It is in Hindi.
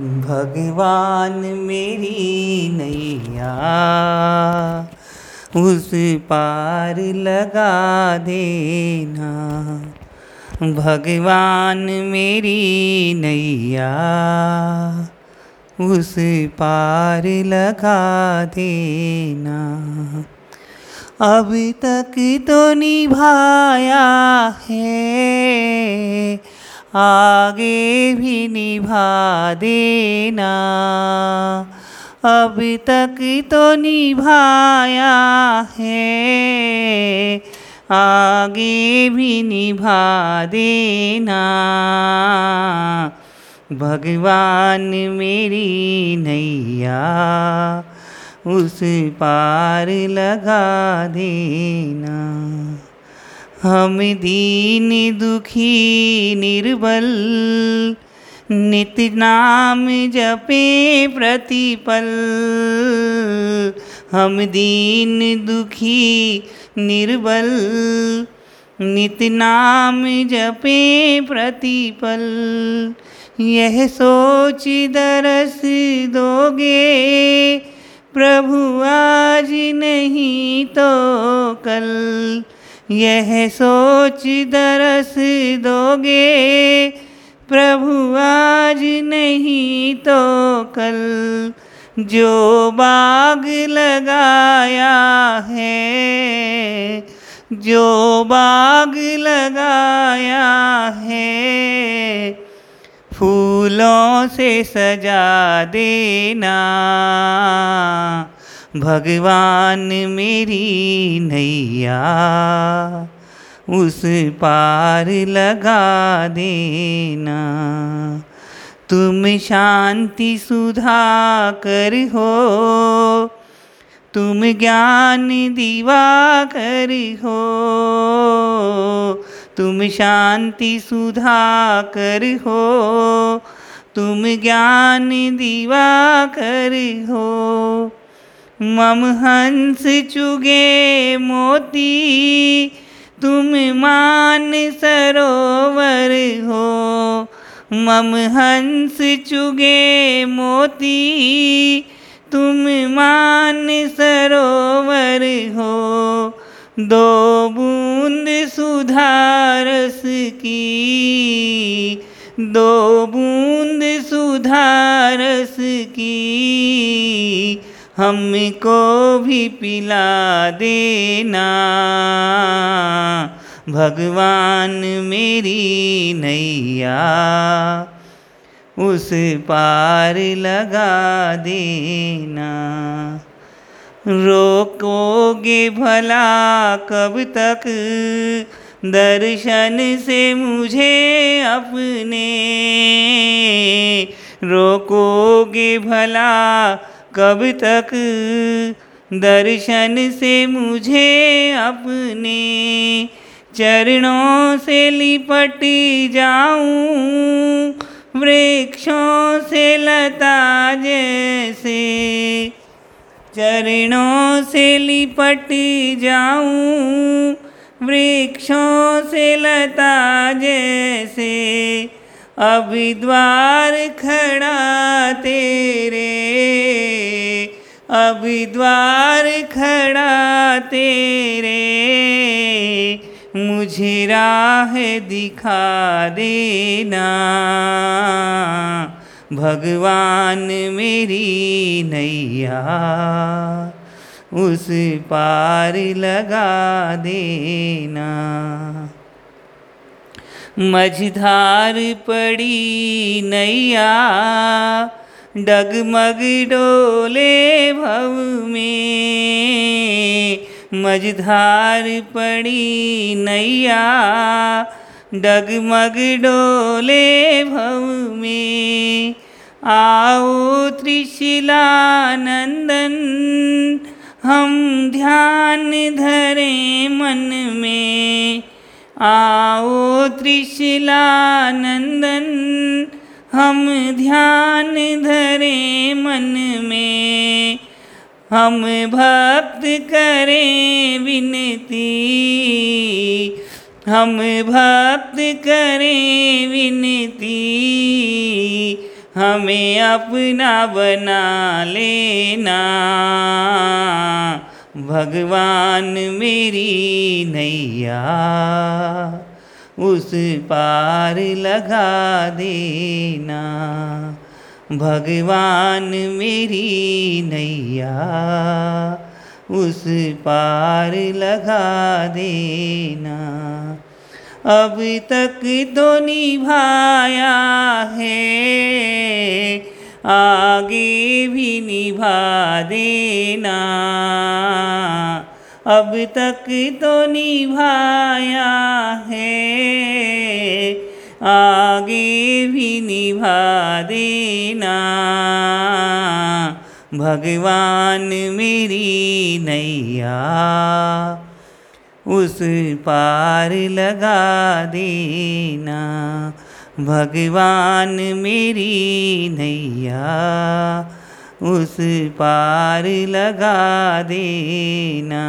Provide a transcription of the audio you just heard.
भगवान मेरी नैया, उस पार लगा देना। भगवान मेरी नैया, उस पार लगा देना। अब तक तो निभाया है आगे भी निभा देना। अब तक तो निभाया है। आगे भी निभा देना। भगवान मेरी नैया, उस पार लगा देना। हम दीन दुखी निर्बल, नित नाम जपे प्रतिपल। हम दीन दुखी निर्बल, नित नाम जपे प्रतिपल। यह सोच दरस दोगे, प्रभु आज नहीं तो कल। यह सोच दरस दोगे। प्रभु, आज नहीं तो कल जो बाग लगाया है, जो बाग लगाया है, फूलों से सजा देना। भगवान मेरी नैया, उस पार लगा देना। तुम शांति सुधा कर हो, तुम ज्ञान दीवा कर हो, तुम शांति सुधा कर हो, तुम ज्ञान दीवा कर हो। मम हंस चुगे मोती, तुम मान सरोवर हो। मम हंस चुगे मोती, तुम मान सरोवर हो। दो बूंद सुधारस की, दो बूंद सुधारस हमको भी पिला देना। भगवान मेरी नैया, उस पार लगा देना। रोकोगे भला कब तक? दर्शन से मुझे अपने। रोकोगे भला कब तक दर्शन से मुझे अपने चरणों से लिपट जाऊँ, वृक्षों से लता जैसे चरणों से लिपट जाऊँ, वृक्षों से लता जैसे अभी द्वार खड़ा तेरे अब द्वार खड़ा तेरे, मुझे राह दिखा देना। भगवान मेरी नैया, उस पार लगा देना। मझधार पड़ी नैया डगमग डोले भव में मझधार पड़ी नैया। डगमग डोले भव में आओ त्रिशिला नंदन हम ध्यान धरे मन में। आओ त्रिशिला नंदन हम ध्यान धरे मन में, हम भक्त करें विनती। हम भक्त करें विनती, हमें अपना बना लेना। भगवान मेरी नैया। उस पार लगा देना। भगवान मेरी नैया, उस पार लगा देना। अब तक तो निभाया है, आगे भी निभा देना। अब तक तो निभाया है। आगे भी निभा देना। भगवान मेरी नैया, उस पार लगा देना। भगवान मेरी नैया उस पार लगा देना।